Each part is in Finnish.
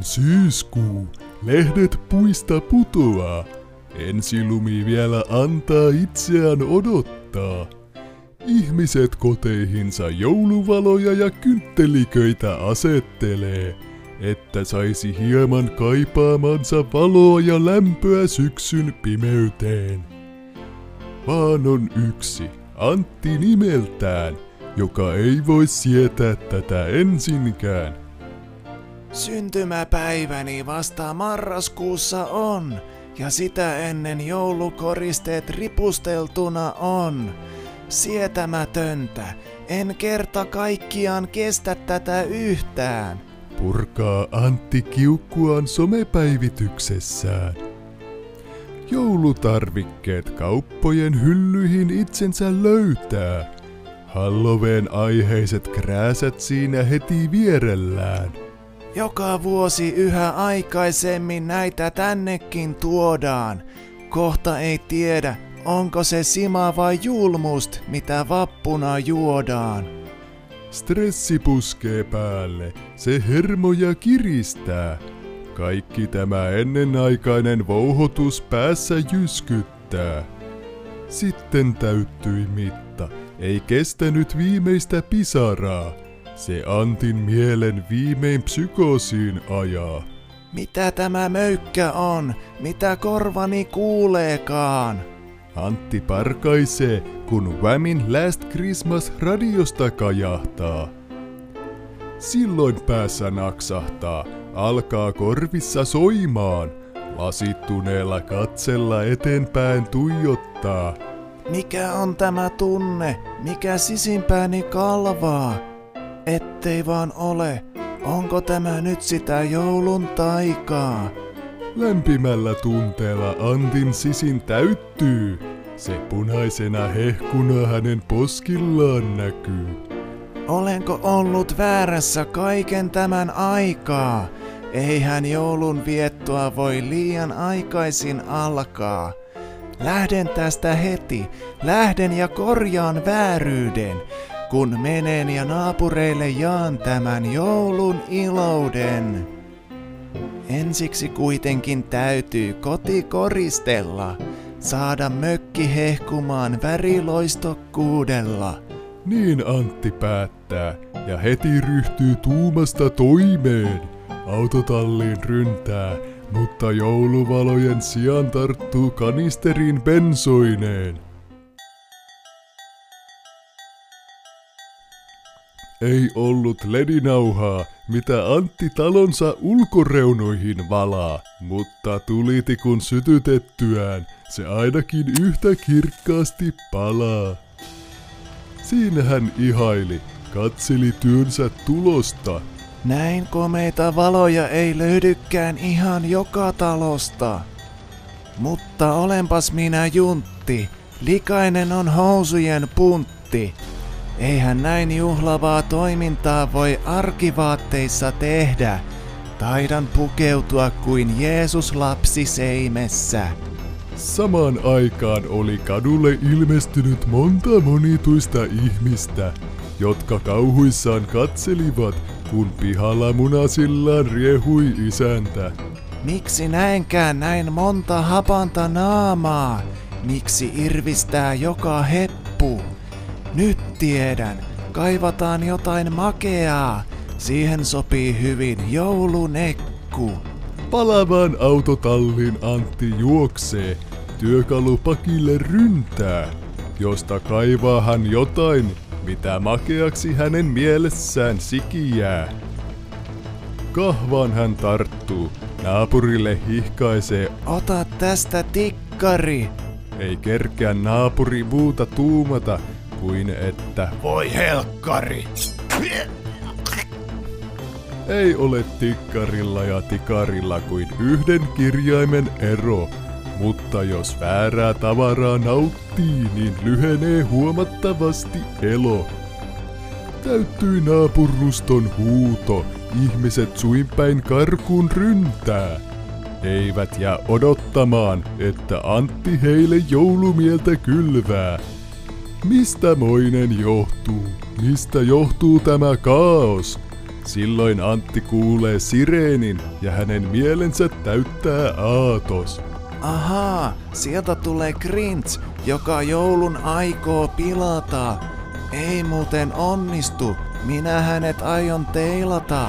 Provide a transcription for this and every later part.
syyskuu, lehdet puista putoaa. Ensilumi vielä antaa itseään odottaa. Ihmiset koteihinsa jouluvaloja ja kyntteliköitä asettelee, että saisi hieman kaipaamansa valoa ja lämpöä syksyn pimeyteen. Vaan on yksi, Antti nimeltään, joka ei voi sietää tätä ensinkään. Syntymäpäiväni vasta marraskuussa on, ja sitä ennen joulukoristeet ripusteltuna on. Sietämätöntä, en kerta kaikkiaan kestä tätä yhtään. Purkaa Antti kiukkuaan somepäivityksessään. Joulutarvikkeet kauppojen hyllyihin itsensä löytää. Halloween aiheiset krääsät siinä heti vierellään. Joka vuosi yhä aikaisemmin näitä tännekin tuodaan. Kohta ei tiedä, onko se sima vai julmust, mitä vappuna juodaan. Stressi puskee päälle, se hermoja kiristää. Kaikki tämä ennenaikainen vouhotus päässä jyskyttää. Sitten täyttyi mitta, ei kestänyt viimeistä pisaraa. Se Antin mielen viimein psykoosiin ajaa. Mitä tämä möykkä on? Mitä korvani kuuleekaan? Antti parkaisee, kun Whamin Last Christmas radiosta kajahtaa. Silloin päässä naksahtaa, alkaa korvissa soimaan. Lasittuneella katsella eteenpäin tuijottaa. Mikä on tämä tunne? Mikä sisimpääni kalvaa? Ettei vaan ole. Onko tämä nyt sitä joulun taikaa? Lämpimällä tunteella Antin sisin täyttyy. Se punaisena hehkuna hänen poskillaan näkyy. Olenko ollut väärässä kaiken tämän aikaa? Eihän joulun viettoa voi liian aikaisin alkaa. Lähden tästä heti, lähden ja korjaan vääryyden, kun menen ja naapureille jaan tämän joulun ilouden. Ensiksi kuitenkin täytyy koti koristella, saada mökki hehkumaan väriloistokkuudella. Niin Antti päättää ja heti ryhtyy tuumasta toimeen. Autotalliin ryntää, mutta jouluvalojen sijaan tarttuu kanisteriin bensoineen. Ei ollut ledinauhaa, mitä Antti talonsa ulkoreunoihin valaa, mutta tulitikun sytytettyään se ainakin yhtä kirkkaasti palaa. Siinä hän ihaili, katseli työnsä tulosta. Näin komeita valoja ei löydykään ihan joka talosta. Mutta olenpas minä juntti, likainen on housujen puntti. Eihän näin juhlavaa toimintaa voi arkivaatteissa tehdä. Taidan pukeutua kuin Jeesus lapsi seimessä. Samaan aikaan oli kadulle ilmestynyt monta monituista ihmistä, jotka kauhuissaan katselivat, kun pihalla munasillaan riehui isäntä. Miksi näenkään näin monta hapanta naamaa? Miksi irvistää joka heppu? Nyt tiedän, kaivataan jotain makeaa. Siihen sopii hyvin joulunekku. Palavaan autotallin Antti juoksee, työkalupakille ryntää, josta kaivaa hän jotain, mitä makeaksi hänen mielessään sikiää. Kahvaan hän tarttuu, naapurille hihkaisee, Ota tästä tikkari. ei kerkeä naapuri muuta tuumata kuin että Voi helkkari. ei ole tikkarilla ja tikarilla kuin yhden kirjaimen ero. Mutta jos väärää tavaraa nauttii, niin lyhenee huomattavasti elo. Täyttyi naapuruston huuto, ihmiset suinpäin karkuun ryntää. Eivät jää odottamaan, että Antti heille joulumieltä kylvää. Mistä moinen johtuu? Mistä johtuu tämä kaos? Silloin Antti kuulee sireenin ja hänen mielensä täyttää aatos. Ahaa, sieltä tulee Grinch, joka joulun aikoo pilata. Ei muuten onnistu, minä hänet aion teilata.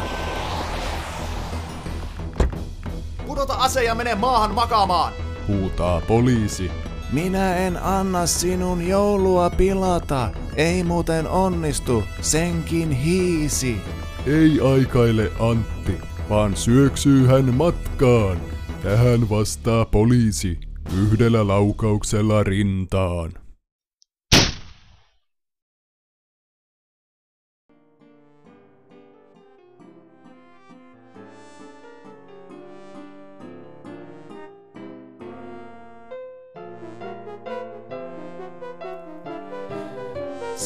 Pudota ase ja mene maahan makaamaan! Huutaa poliisi. Minä en anna sinun joulua pilata. Ei muuten onnistu, senkin hiisi. Ei aikaile Antti, vaan syöksyy hän matkaan. Tähän vastaa poliisi yhdellä laukauksella rintaan.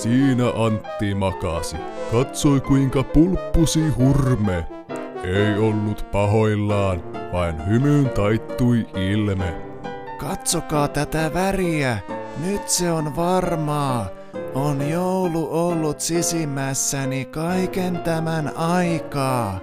Siinä Antti makasi. Katsoi kuinka pulppusi hurme. Ei ollut pahoillaan, vain hymyyn taittui ilme. Katsokaa tätä väriä, nyt se on varmaa. On joulu ollut sisimmässäni kaiken tämän aikaa.